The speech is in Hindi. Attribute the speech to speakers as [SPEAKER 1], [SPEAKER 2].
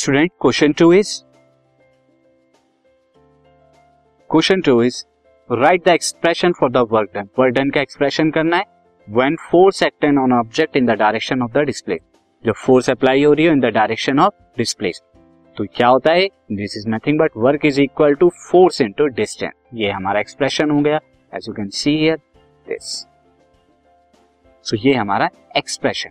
[SPEAKER 1] Student question two is question two is write the expression for the work done work done का एक्सप्रेशन करना है. When force acted on object in the direction of the display जब फोर्स अप्लाई हो रही है in the direction of display तो क्या होता है? This is nothing but work is equal to force into distance ये हमारा एक्सप्रेशन हो गया. As you can see here this so ये हमारा expression